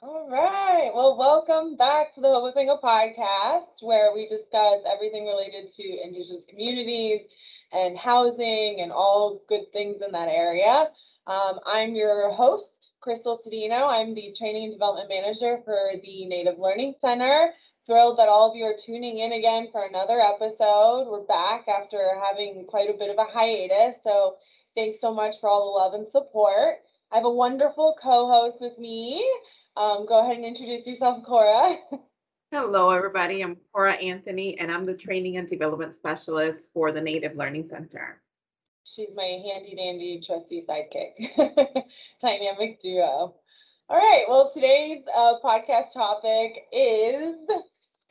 All right. Well, welcome back to the Hope Single podcast, where we discuss everything related to Indigenous communities and housing and all good things in that area. Um, I'm your host, Crystal Cedino. I'm the Training and Development Manager for the Native Learning Center. Thrilled that all of you are tuning in again for another episode. We're back after having quite a bit of a hiatus. So thanks so much for all the love and support. I have a wonderful co-host with me. Um, go ahead and introduce yourself, Cora. Hello, everybody. I'm Cora Anthony, and I'm the Training and Development Specialist for the Native Learning Center. She's my handy dandy trusty sidekick, dynamic duo. All right. Well, today's uh, podcast topic is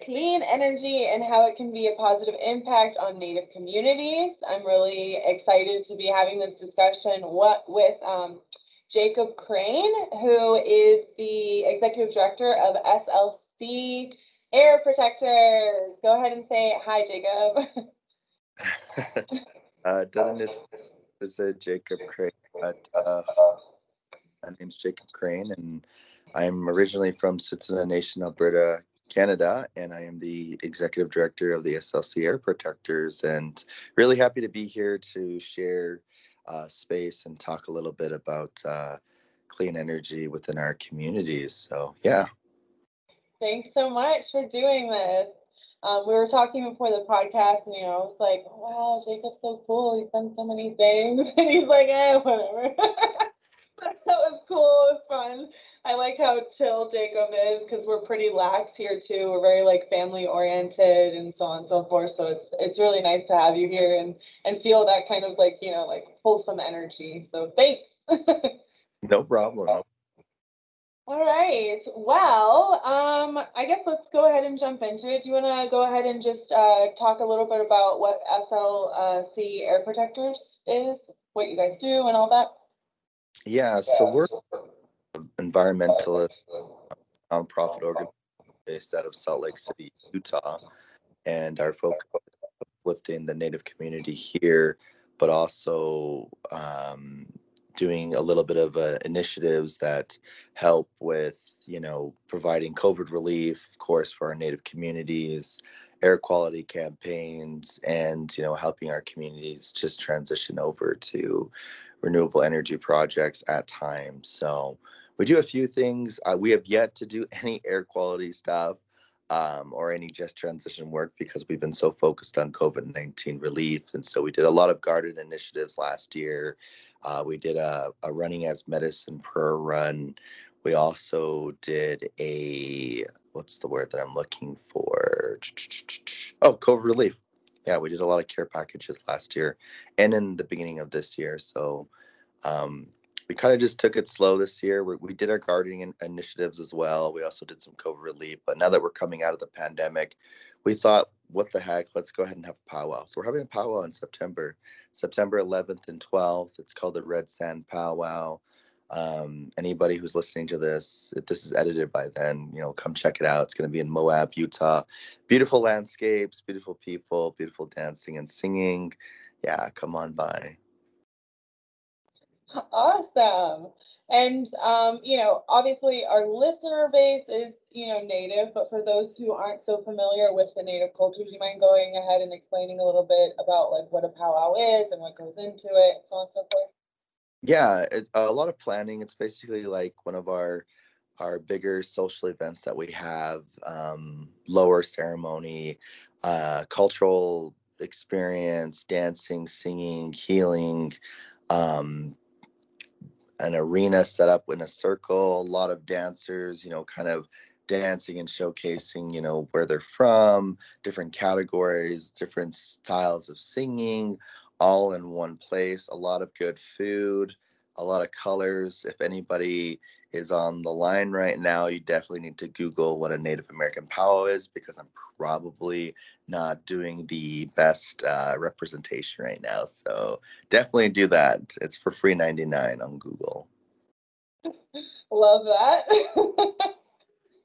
clean energy and how it can be a positive impact on Native communities. I'm really excited to be having this discussion what, with um, Jacob Crane, who is the executive director of SLC Air Protectors. Go ahead and say hi, Jacob. uh, Dennis is a Jacob Crane, but uh, my name's Jacob Crane, and I'm originally from Tsuut'ina Nation, Alberta, Canada, and I am the executive director of the SLC Air Protectors, and really happy to be here to share uh, space and talk a little bit about uh, clean energy within our communities. So, yeah. Thanks so much for doing this. Um, we were talking before the podcast, and you know, I was like, "Wow, Jacob's so cool. He's done so many things," and he's like, "Eh, whatever." that was cool. It's fun. I like how chill Jacob is because we're pretty lax here too. We're very like family oriented and so on and so forth. So it's it's really nice to have you here and and feel that kind of like you know like wholesome energy. So thanks. no problem. All right. Well, um, I guess let's go ahead and jump into it. Do you want to go ahead and just uh, talk a little bit about what SLC Air Protectors is, what you guys do, and all that? Yeah. So we're environmentalist nonprofit organization based out of Salt Lake City, Utah, and our focus is uplifting the Native community here, but also um, doing a little bit of uh, initiatives that help with, you know, providing COVID relief, of course, for our Native communities, air quality campaigns, and you know, helping our communities just transition over to renewable energy projects at times. So we do a few things. Uh, we have yet to do any air quality stuff um, or any just transition work because we've been so focused on COVID 19 relief. And so we did a lot of garden initiatives last year. Uh, we did a, a, running as medicine prayer run. We also did a, what's the word that I'm looking for? Oh, COVID relief. Yeah, we did a lot of care packages last year and in the beginning of this year. So, um, we kind of just took it slow this year. we we did our gardening in, initiatives as well. We also did some COVID relief. But now that we're coming out of the pandemic, we thought, what the heck? Let's go ahead and have a powwow. So we're having a powwow in September, September 11th and 12th. It's called the Red Sand Powwow. Um, anybody who's listening to this, if this is edited by then, you know, come check it out. It's going to be in Moab, Utah. Beautiful landscapes, beautiful people, beautiful dancing and singing. Yeah, come on by. Awesome. And, um, you know, obviously our listener base is, you know, native, but for those who aren't so familiar with the native culture, do you mind going ahead and explaining a little bit about like what a powwow is and what goes into it, so on and so forth? Yeah, it, a lot of planning. It's basically like one of our our bigger social events that we have, um, lower ceremony, uh, cultural experience, dancing, singing, healing, um, an arena set up in a circle, a lot of dancers, you know, kind of dancing and showcasing, you know, where they're from, different categories, different styles of singing, all in one place. A lot of good food, a lot of colors. If anybody is on the line right now, you definitely need to Google what a Native American powwow is because I'm probably not doing the best uh, representation right now. So definitely do that. It's for free 99 on Google. Love that.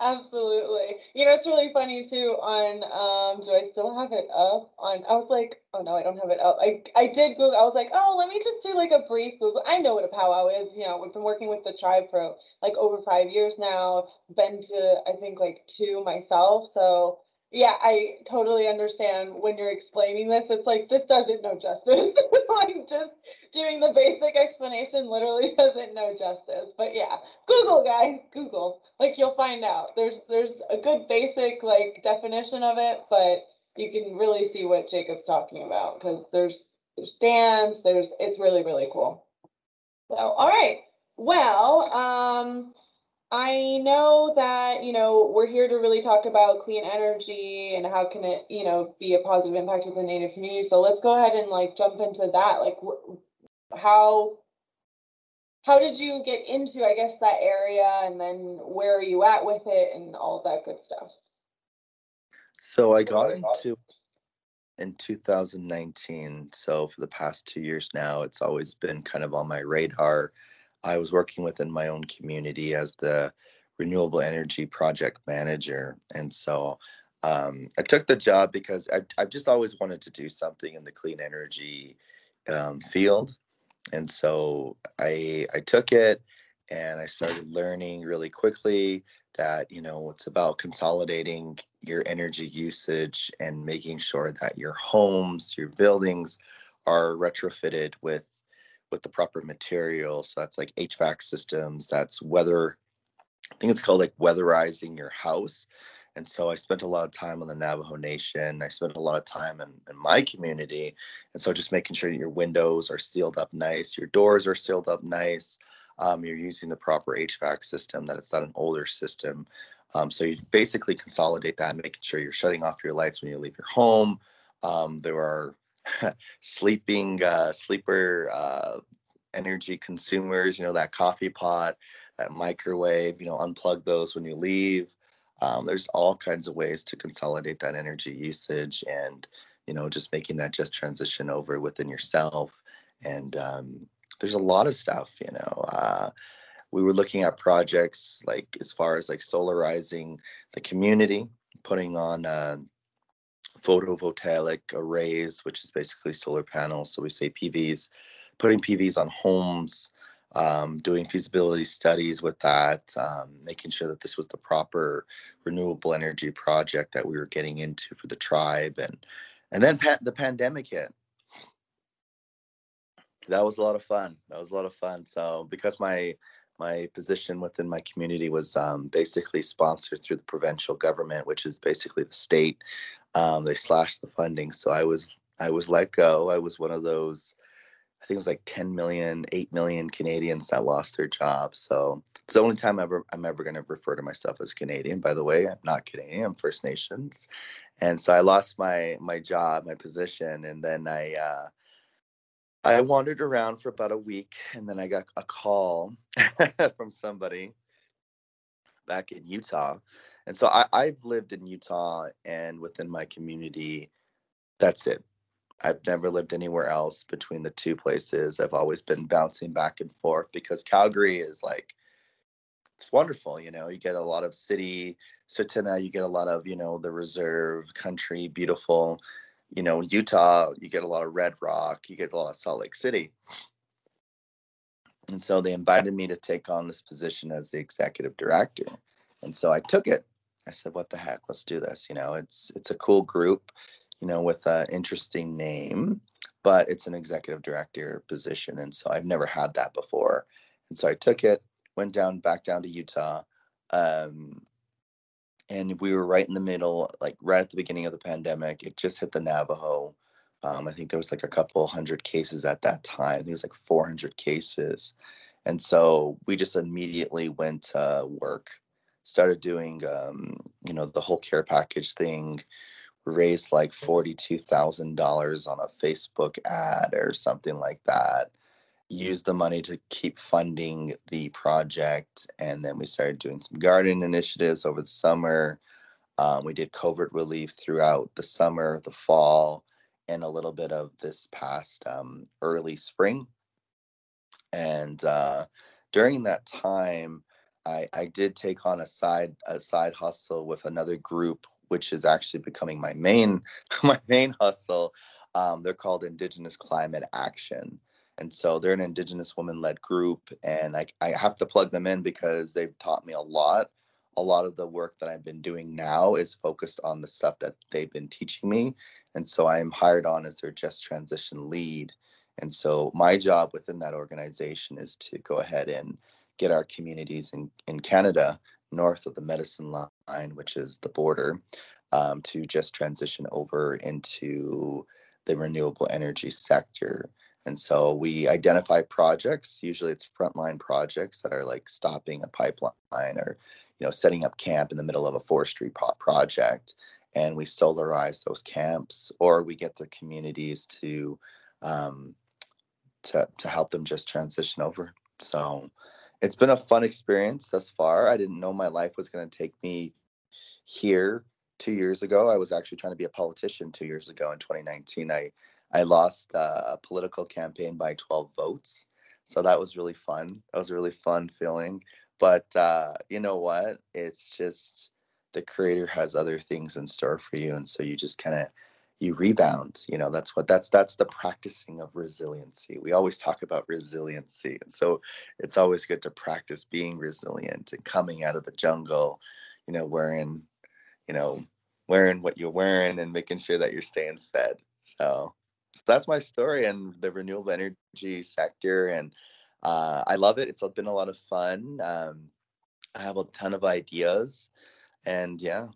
Absolutely. You know, it's really funny too on um do I still have it up on I was like, oh no, I don't have it up. I I did Google, I was like, oh let me just do like a brief Google. I know what a powwow is, you know, we've been working with the tribe for like over five years now. Been to I think like two myself. So yeah, I totally understand when you're explaining this. It's like this doesn't know justice. like just doing the basic explanation literally doesn't know justice. But yeah, Google guys, Google. Like you'll find out. There's there's a good basic like definition of it, but you can really see what Jacob's talking about because there's there's dance, there's it's really, really cool. So all right. Well, um I know that, you know, we're here to really talk about clean energy and how can it, you know, be a positive impact with the native community. So let's go ahead and like jump into that. Like how how did you get into, I guess, that area and then where are you at with it and all that good stuff? So I got into in 2019. So for the past two years now, it's always been kind of on my radar. I was working within my own community as the renewable energy project manager. And so um, I took the job because I've, I've just always wanted to do something in the clean energy um, field. And so I, I took it and I started learning really quickly that, you know, it's about consolidating your energy usage and making sure that your homes, your buildings are retrofitted with with the proper materials. So that's like HVAC systems, that's weather, I think it's called like weatherizing your house. And so I spent a lot of time on the Navajo Nation. I spent a lot of time in, in my community. And so just making sure that your windows are sealed up nice, your doors are sealed up nice, um, you're using the proper HVAC system, that it's not an older system. Um, so you basically consolidate that, making sure you're shutting off your lights when you leave your home. Um, there are sleeping uh, sleeper uh, energy consumers. You know that coffee pot, that microwave. You know, unplug those when you leave. Um, there's all kinds of ways to consolidate that energy usage, and you know, just making that just transition over within yourself. And um, there's a lot of stuff. You know. Uh, we were looking at projects like as far as like solarizing the community, putting on uh, photovoltaic arrays, which is basically solar panels. So we say PVs, putting PVs on homes, um, doing feasibility studies with that, um, making sure that this was the proper renewable energy project that we were getting into for the tribe, and and then pa- the pandemic hit. That was a lot of fun. That was a lot of fun. So because my my position within my community was um, basically sponsored through the provincial government, which is basically the state. Um, they slashed the funding, so I was I was let go. I was one of those. I think it was like 10 million, 8 million Canadians that lost their jobs. So it's the only time ever I'm ever going to refer to myself as Canadian. By the way, I'm not Canadian. I'm First Nations, and so I lost my my job, my position, and then I uh, I wandered around for about a week and then I got a call from somebody back in Utah. And so I, I've lived in Utah and within my community, that's it. I've never lived anywhere else between the two places. I've always been bouncing back and forth because Calgary is like, it's wonderful. You know, you get a lot of city, Tsuut'ina, you get a lot of, you know, the reserve country, beautiful you know, Utah, you get a lot of Red Rock, you get a lot of Salt Lake City. And so they invited me to take on this position as the executive director. And so I took it. I said, what the heck, let's do this. You know, it's it's a cool group, you know, with an interesting name, but it's an executive director position. And so I've never had that before. And so I took it, went down back down to Utah. Um, and we were right in the middle, like right at the beginning of the pandemic. It just hit the Navajo. Um, I think there was like a couple hundred cases at that time. I think it was like 400 cases. And so we just immediately went to work, started doing, um, you know, the whole care package thing, raised like $42,000 on a Facebook ad or something like that used the money to keep funding the project. And then we started doing some garden initiatives over the summer. Um, we did COVID relief throughout the summer, the fall, and a little bit of this past um, early spring. And uh, during that time, I, I did take on a side a side hustle with another group, which is actually becoming my main my main hustle. Um, they're called Indigenous Climate Action, and so they're an Indigenous woman led group, and I I have to plug them in because they've taught me a lot. A lot of the work that I've been doing now is focused on the stuff that they've been teaching me, and so I am hired on as their just transition lead. And so my job within that organization is to go ahead and get our communities in, in Canada north of the medicine line, which is the border, um, to just transition over into the renewable energy sector. And so we identify projects, usually it's frontline projects that are like stopping a pipeline or, you know, setting up camp in the middle of a forestry pro- project. And we solarize those camps or we get the communities to, um, to, to help them just transition over. So it's been a fun experience thus far. I didn't know my life was going to take me here two years ago. I was actually trying to be a politician two years ago in 2019. I I lost uh, a political campaign by 12 votes, so that was really fun. That was a really fun feeling. But uh, you know what? It's just the creator has other things in store for you, and so you just kind of you rebound you know that's what that's that's the practicing of resiliency. We always talk about resiliency and so it's always good to practice being resilient and coming out of the jungle you know wearing you know wearing what you're wearing and making sure that you're staying fed. So, so that's my story and the renewable energy sector and uh, i love it. It's been a lot of fun. Um, i have a ton of ideas and yeah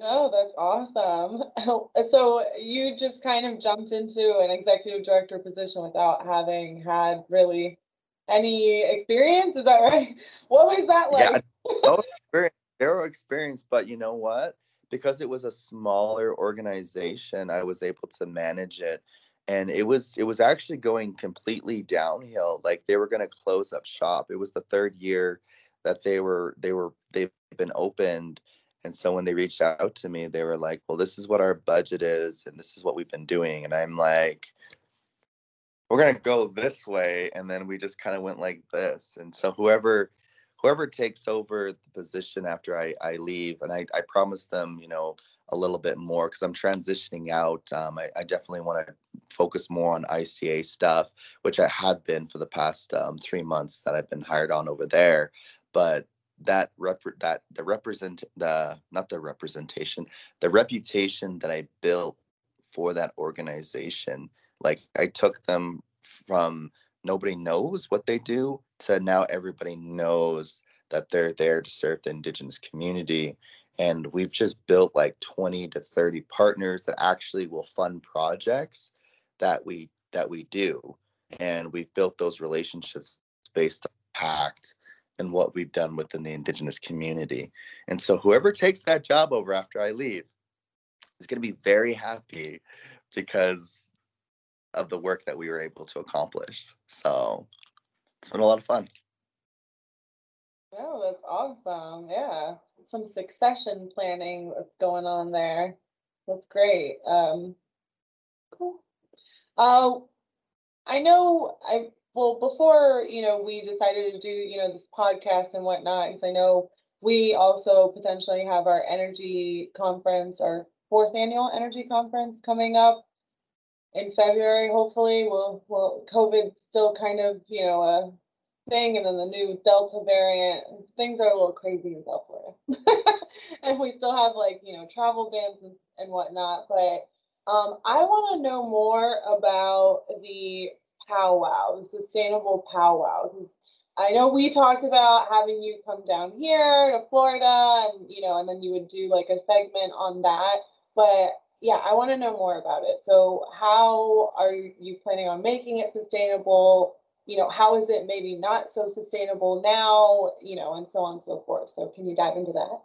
Oh, that's awesome. So you just kind of jumped into an executive director position without having had really any experience, is that right? What was that Yeah, like? no experience, zero experience, but you know what? Because it was a smaller organization, I was able to manage it. And it was it was actually going completely downhill. Like they were going to close up shop. It was the third year that they were they were they've been opened. And so when they reached out to me, they were like, "Well, this is what our budget is, and this is what we've been doing." And I'm like, we're gonna go this way and then we just kind of went like this and so whoever whoever takes over the position after i i leave and i i promise them you know a little bit more because i'm transitioning out um, I, I definitely want to focus more on ica stuff which i have been for the past um, three months that i've been hired on over there but that rep that the represent the not the representation the reputation that i built for that organization like I took them from nobody knows what they do to now everybody knows that they're there to serve the indigenous community. And we've just built like 20 to 30 partners that actually will fund projects that we that we do. And we've built those relationships based on impact and what we've done within the indigenous community. And so whoever takes that job over after I leave is going to be very happy because of the work that we were able to accomplish. So it's been a lot of fun. Oh, that's awesome. Yeah. Some succession planning that's going on there. That's great. Um, cool. Uh, I know I, well, before, you know, we decided to do, you know, this podcast and whatnot, because I know we also potentially have our energy conference, our fourth annual energy conference coming up in February, hopefully. We'll, well, COVID still kind of, you know, a thing, and then the new Delta variant. Things are a little crazy in South and we still have like, you know, travel bans and, and whatnot. But um, I want to know more about the powwow, the sustainable powwow. Because I know we talked about having you come down here to Florida and, you know, and then you would do like a segment on that. But yeah, I want to know more about it. So, how are you planning on making it sustainable? You know, how is it maybe not so sustainable now? You know, and so on and so forth. So, can you dive into that?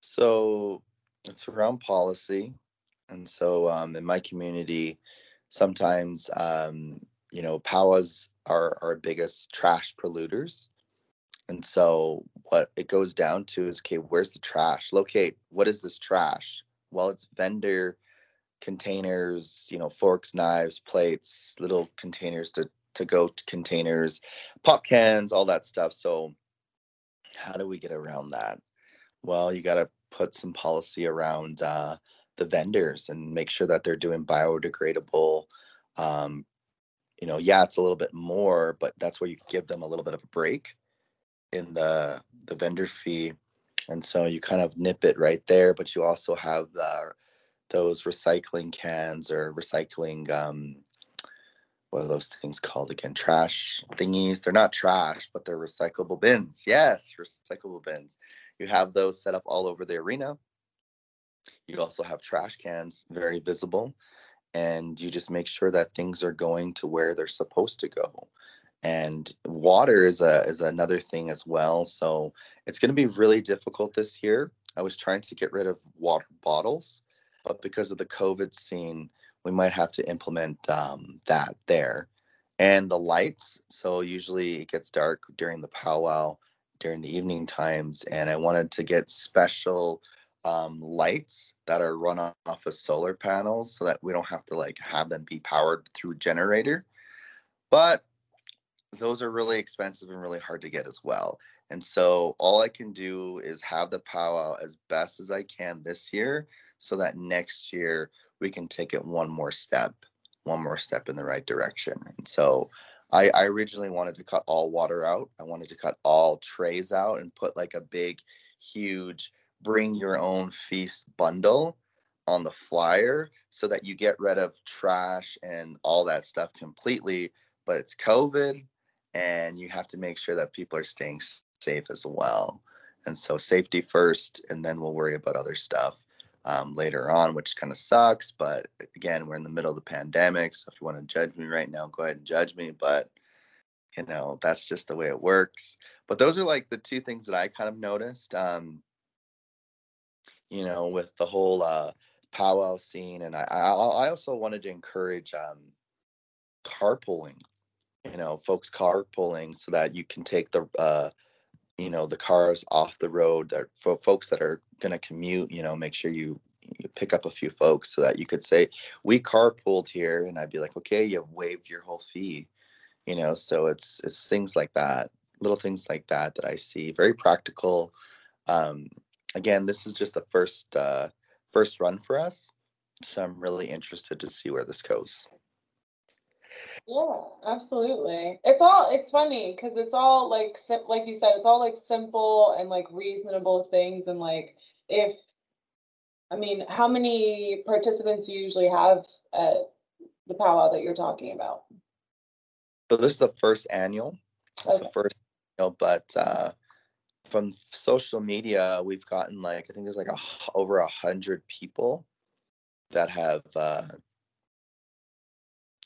So it's around policy. And so um, in my community, sometimes, um, you know, powwows are our biggest trash polluters. And so what it goes down to is okay, where's the trash? Locate what is this trash? Well, it's vendor containers, you know, forks, knives, plates, little containers to to go containers, pop cans, all that stuff. So, how do we get around that? Well, you got to put some policy around uh, the vendors and make sure that they're doing biodegradable. Um, you know, yeah, it's a little bit more, but that's where you give them a little bit of a break in the the vendor fee, and so you kind of nip it right there. But you also have the those recycling cans or recycling um, what are those things called again? Trash thingies. They're not trash, but they're recyclable bins. Yes, recyclable bins. You have those set up all over the arena. You also have trash cans, very visible, and you just make sure that things are going to where they're supposed to go. And water is a is another thing as well. So it's going to be really difficult this year. I was trying to get rid of water bottles, but because of the COVID scene, we might have to implement um, that there. And the lights. So usually it gets dark during the powwow during the evening times. And I wanted to get special um, lights that are run off of solar panels so that we don't have to like have them be powered through generator. But those are really expensive and really hard to get as well. And so all I can do is have the powwow as best as I can this year so that next year we can take it one more step, one more step in the right direction. And so I, I originally wanted to cut all water out. I wanted to cut all trays out and put like a big, huge bring your own feast bundle on the flyer so that you get rid of trash and all that stuff completely. But it's COVID and you have to make sure that people are staying safe as well. And so safety first, and then we'll worry about other stuff um, later on, which kind of sucks. But again, we're in the middle of the pandemic. So if you want to judge me right now, go ahead and judge me. But, you know, that's just the way it works. But those are like the two things that I kind of noticed, um, you know, with the whole uh, powwow scene. And I, I, I also wanted to encourage um, carpooling, you know, folks carpooling so that you can take the, uh, you know the cars off the road that for folks that are going to commute you know make sure you you pick up a few folks so that you could say we carpooled here and i'd be like okay you've waived your whole fee you know so it's it's things like that little things like that that i see very practical um again this is just the first uh first run for us so i'm really interested to see where this goes Yeah, absolutely. It's all, it's funny because it's all like, sim- like you said, it's all like simple and like reasonable things and like if, I mean, how many participants do you usually have at the powwow that you're talking about? So this is the first annual. It's the Okay. first annual, but uh, from social media, we've gotten like I think there's like a over a hundred people that have uh,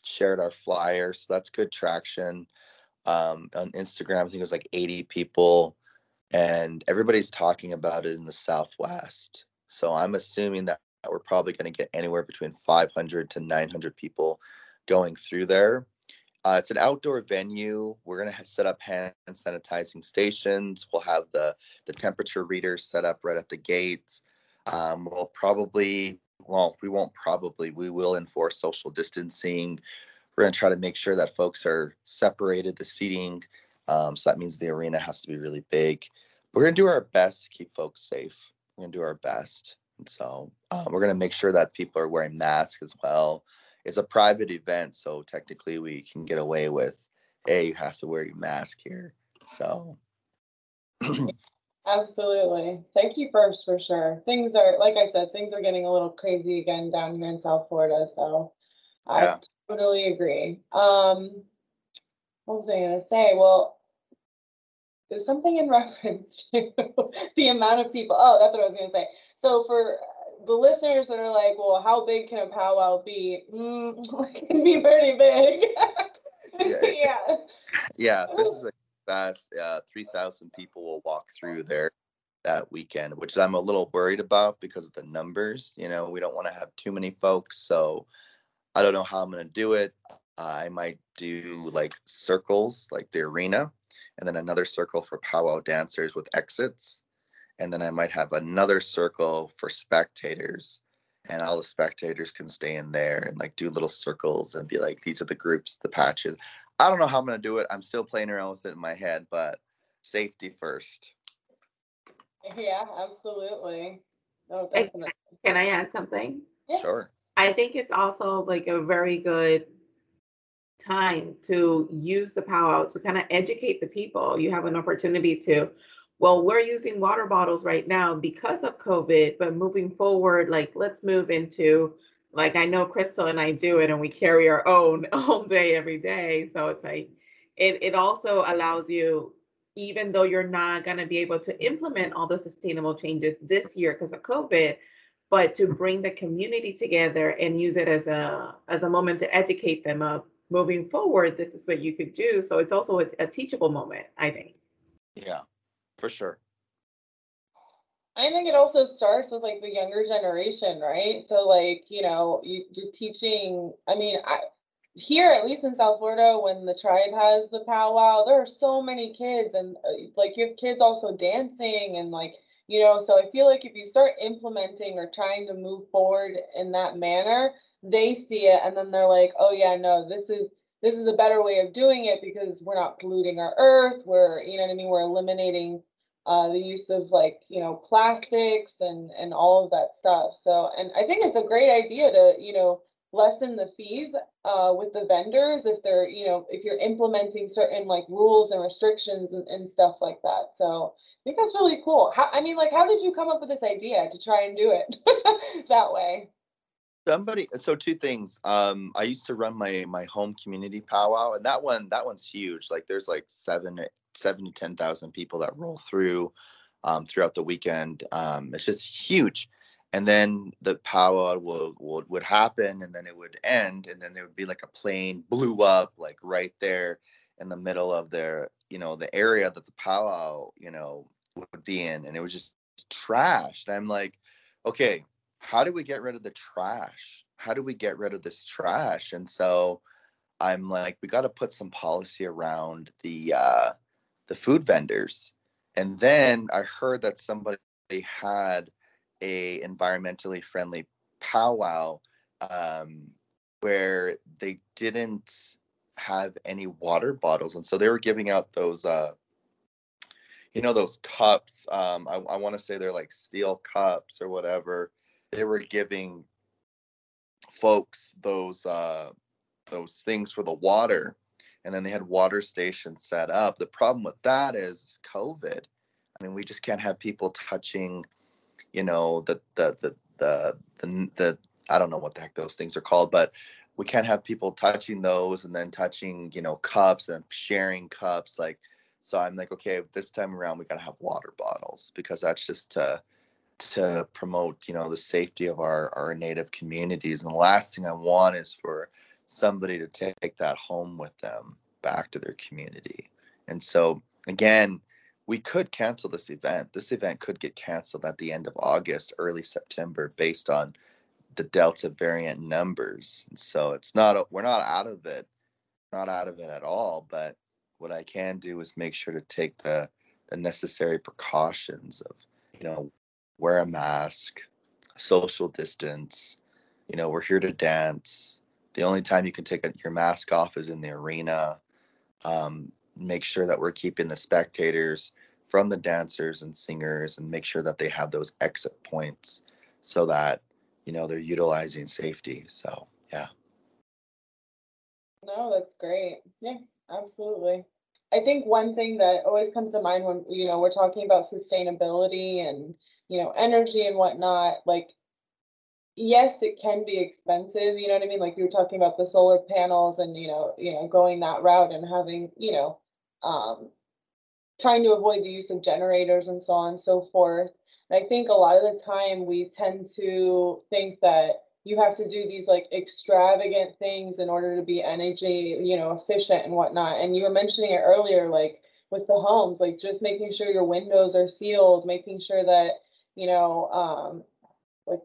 shared our flyer. So that's good traction. Um, on Instagram, I think it was like 80 people, and everybody's talking about it in the Southwest. So I'm assuming that we're probably going to get anywhere between 500 to 900 people going through there. Uh, it's an outdoor venue. We're gonna set up hand sanitizing stations. We'll have the the temperature readers set up right at the gate. Um, we'll probably, well, we won't probably, we will enforce social distancing. We're gonna try to make sure that folks are separated, the seating. Um, so that means the arena has to be really big. We're gonna do our best to keep folks safe. We're gonna do our best. And so uh, we're gonna make sure that people are wearing masks as well it's a private event, so technically we can get away with, hey, you have to wear your mask here. So Absolutely. Safety first for sure. Things are, like I said, things are getting a little crazy again down here in South Florida, so I Yeah. totally agree. Um, what was I gonna say? Well, there's something in reference to the amount of people. Oh, that's what I was gonna say. So for the listeners that are like, well, how big can a powwow be? Mm, it can be pretty big. Yeah, Yeah. yeah, this is a fast. Uh, Three thousand people will walk through there that weekend, which I'm a little worried about because of the numbers. You know, we don't want to have too many folks, so I don't know how I'm gonna do it. I might do like circles, like the arena, and then another circle for powwow dancers with exits, and then I might have another circle for spectators, and all the spectators can stay in there and like do little circles and be like, these are the groups, the patches. I don't know how I'm gonna do it. I'm still playing around with it in my head, but safety first. Yeah, absolutely. No, definitely. Can I add something? Yeah. Sure. I think it's also like a very good time to use the powwow to kind of educate the people. You have an opportunity to, well, we're using water bottles right now because of COVID, but moving forward, like let's move into like I know Crystal and I do it and we carry our own all day, every day. So it's like it it also allows you, even though you're not gonna be able to implement all the sustainable changes this year because of COVID, but to bring the community together and use it as a as a moment to educate them of moving forward this is what you could do. So it's also a, a teachable moment i think. Yeah, for sure. I think it also starts with like the younger generation, right? So like, you know, you, you're teaching, I mean, I, here, at least in South Florida, when the tribe has the powwow, there are so many kids and uh, like you have kids also dancing and like, you know, so I feel like if you start implementing or trying to move forward in that manner, they see it and then they're like, oh yeah, no, this is, this is a better way of doing it because we're not polluting our earth. We're, you know what I mean? We're eliminating uh, the use of like you know plastics and and all of that stuff. So and I think it's a great idea to you know lessen the fees uh, with the vendors if they're you know if you're implementing certain like rules and restrictions and, and stuff like that. So I think that's really cool. How, I mean, like, how did you come up with this idea to try and do it that way? Somebody, so two things. Um, I used to run my my home community powwow, and that one that one's huge. Like there's like seven seven to ten thousand people that roll through um, throughout the weekend. Um, it's just huge. And then the powwow would, would happen, and then it would end, and then there would be like a plane blew up like right there in the middle of their you know the area that the powwow you know would be in, and it was just trashed. I'm like, okay, how do we get rid of the trash? How do we get rid of this trash? And so I'm like, we got to put some policy around the uh, the food vendors. And then I heard that somebody had a environmentally friendly powwow um, where they didn't have any water bottles, and so they were giving out those. Uh, you know those cups um, i, I want to say they're like steel cups or whatever they were giving folks those uh those things for the water and then they had water stations set up. The problem with that is, covid. I mean we just can't have people touching you know the the the the the, the i don't know what the heck those things are called but we can't have people touching those and then touching you know cups and sharing cups like so i'm like okay this time around we got to have water bottles because that's just to to promote you know the safety of our our native communities and the last thing i want is for somebody to take that home with them back to their community. And so again we could cancel this event. This event could get canceled at the end of august early september based on the delta variant numbers. And so it's not we're not out of it not out of it at all but what i can do is make sure to take the the necessary precautions of you know wear a mask, social distance. You know, we're here to dance. The only time you can take your mask off is in the arena. Um, make sure that we're keeping the spectators from the dancers and singers and make sure that they have those exit points so that, you know, they're utilizing safety. So, yeah. No, that's great. Yeah, absolutely. I think one thing that always comes to mind when, you know, we're talking about sustainability and, you know, energy and whatnot, like, yes, it can be expensive, you know what I mean? Like you were talking about the solar panels and, you know, you know, going that route and having, you know, um, trying to avoid the use of generators and so on and so forth. And I think a lot of the time we tend to think that you have to do these like extravagant things in order to be energy, you know, efficient and whatnot. And you were mentioning it earlier, like with the homes, like just making sure your windows are sealed, making sure that, you know, um, like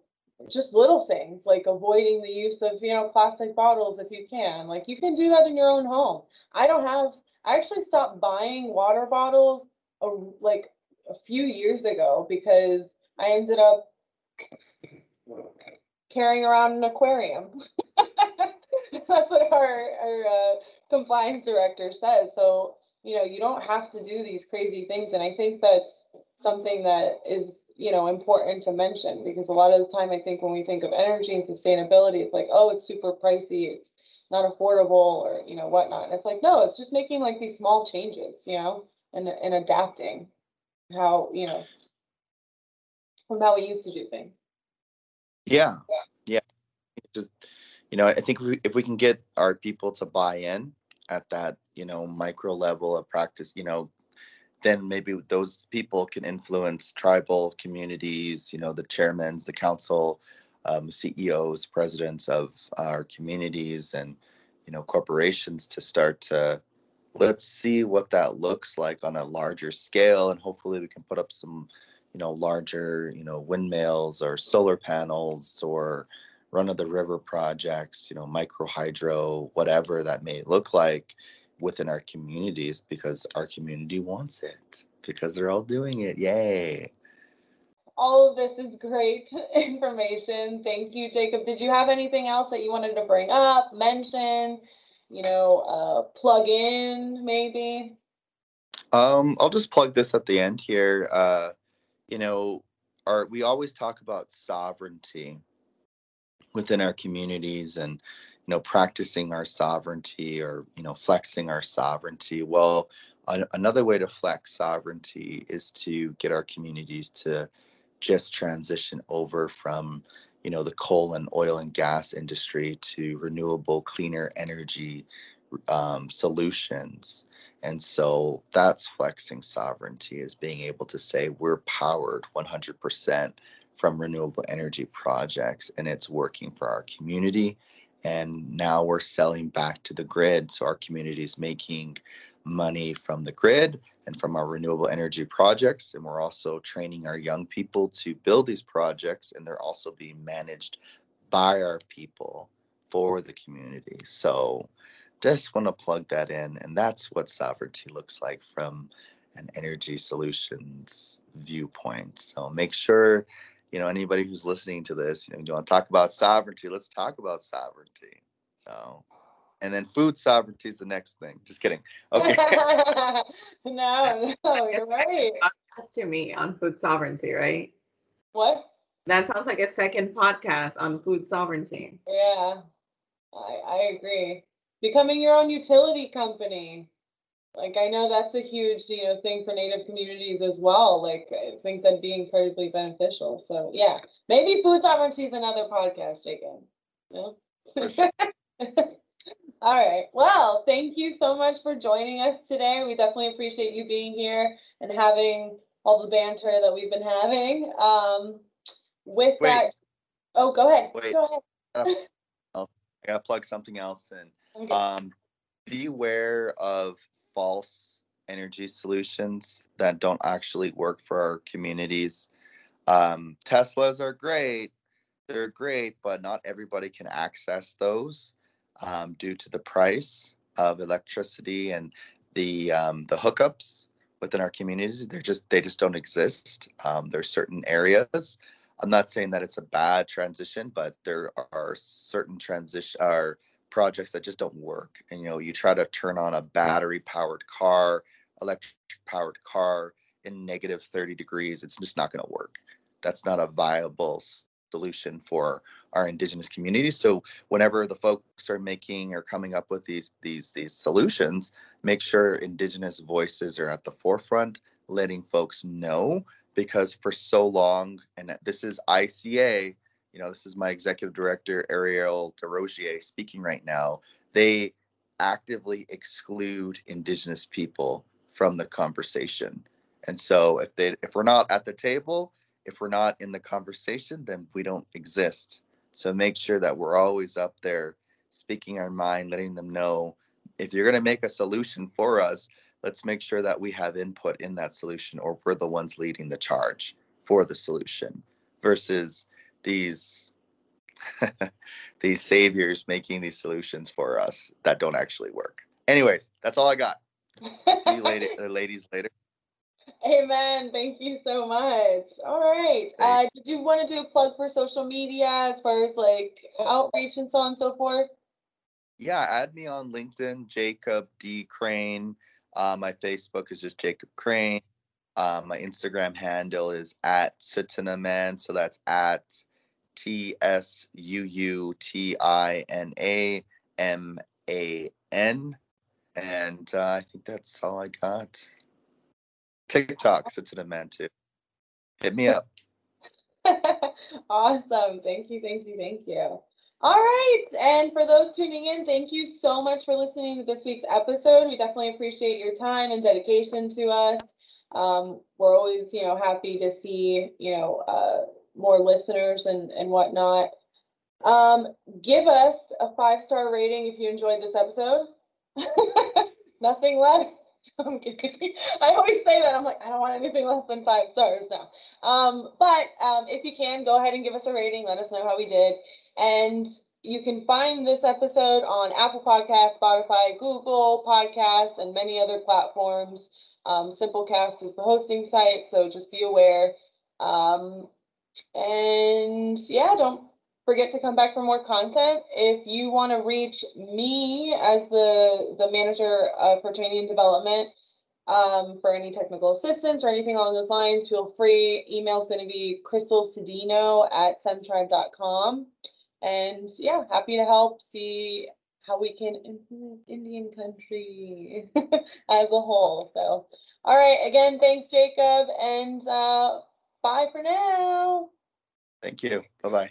just little things like avoiding the use of, you know, plastic bottles if you can. Like you can do that in your own home. I don't have, I actually stopped buying water bottles a, like a few years ago because I ended up carrying around an aquarium. That's what our, our uh, compliance director says. So, you know, you don't have to do these crazy things. And I think that's something that is, you know, important to mention because a lot of the time I think when we think of energy and sustainability, it's like, oh, it's super pricey, it's not affordable or, you know, whatnot. And it's like, no, it's just making like these small changes, you know, and and adapting how, you know, from how we used to do things. Yeah, yeah. Just you know, I think we, if we can get our people to buy in at that, you know, micro level of practice, you know, then maybe those people can influence tribal communities, you know, the chairmans, the council, um, CEOs, presidents of our communities, and you know, corporations to start to let's see what that looks like on a larger scale, and hopefully we can put up some, you know, larger, you know, windmills or solar panels or run of the river projects, you know, micro hydro, whatever that may look like within our communities because our community wants it because they're all doing it. Yay. All of this is great information. Thank you, Jacob. Did you have anything else that you wanted to bring up, mention, you know, uh, plug in maybe? Um, I'll just plug this at the end here. Uh, you know, our, we always talk about sovereignty within our communities and you know practicing our sovereignty or you know flexing our sovereignty. Well a- another way to flex sovereignty is to get our communities to just transition over from you know the coal and oil and gas industry to renewable cleaner energy um, solutions. And so that's flexing sovereignty is being able to say we're powered 100% from renewable energy projects and it's working for our community and now we're selling back to the grid. So our community is making money from the grid and from our renewable energy projects. And we're also training our young people to build these projects and they're also being managed by our people for the community. So just want to plug that in and that's what sovereignty looks like from an energy solutions viewpoint. So make sure you know, anybody who's listening to this, you know, you want to talk about sovereignty, let's talk about sovereignty. So, and then food sovereignty is the next thing. Just kidding. Okay. no, no, you're right. To me on food sovereignty, right? What? That sounds like a second podcast on food sovereignty. Yeah, I, I agree. Becoming your own utility company. Like I know that's a huge, you know, thing for Native communities as well. Like I think that'd be incredibly beneficial. So yeah, maybe food sovereignty is another podcast, Jacob. No. All right. Well, thank you so much for joining us today. We definitely appreciate you being here and having all the banter that we've been having. Um, with Wait. that, oh, go ahead. Wait. Go ahead. I gotta plug something else in. Okay. Um, beware of false energy solutions that don't actually work for our communities. Um, Teslas are great, they're great, but not everybody can access those um, due to the price of electricity and the um, the hookups within our communities. They're just they just don't exist. Um, there's certain areas. I'm not saying that it's a bad transition, but there are certain transition are projects that just don't work. And you know, you try to turn on a battery powered car, electric powered car in negative 30 degrees, it's just not going to work. That's not a viable solution for our indigenous communities. So whenever the folks are making or coming up with these these these solutions, make sure indigenous voices are at the forefront, letting folks know because for so long, and this is ICA, you know, this is my executive director, Eriel Deranger, speaking right now. They actively exclude Indigenous people from the conversation. And so if they if we're not at the table, if we're not in the conversation, then we don't exist. So make sure that we're always up there speaking our mind, letting them know if you're going to make a solution for us, let's make sure that we have input in that solution or we're the ones leading the charge for the solution versus these these saviors making these solutions for us that don't actually work. Anyways, that's all I got. See you later, uh, ladies later. Amen. Thank you so much. All right. Uh, did you want to do a plug for social media as far as like outreach and so on and so forth? Yeah, add me on LinkedIn, Jacob D Crane. Uh, my Facebook is just Jacob Crane. Uh, my Instagram handle is at Tsuutina Man. So that's at T S U U T I N A M A N. And uh, I think that's all I got. TikTok, Tsuutina Man too. Hit me up. awesome. Thank you, thank you, thank you. All right. And for those tuning in, thank you so much for listening to this week's episode. We definitely appreciate your time and dedication to us. Um, we're always, you know, happy to see, you know, uh, more listeners and, and whatnot. Um, give us a five star rating if you enjoyed this episode. Nothing less. I'm kidding. I always say that. I'm like, I don't want anything less than five stars now. Um, but um, if you can, go ahead and give us a rating. Let us know how we did. And you can find this episode on Apple Podcasts, Spotify, Google Podcasts, and many other platforms. Um, Simplecast is the hosting site, so just be aware. Um, and yeah, don't forget to come back for more content. If you want to reach me as the the manager uh, for training and development um, for any technical assistance or anything along those lines, feel free. Email is going to be crystalcedino at semtribe.com. And yeah, happy to help see how we can improve Indian country as a whole. So, all right, again, thanks, Jacob, and uh, bye for now. Thank you. Bye bye.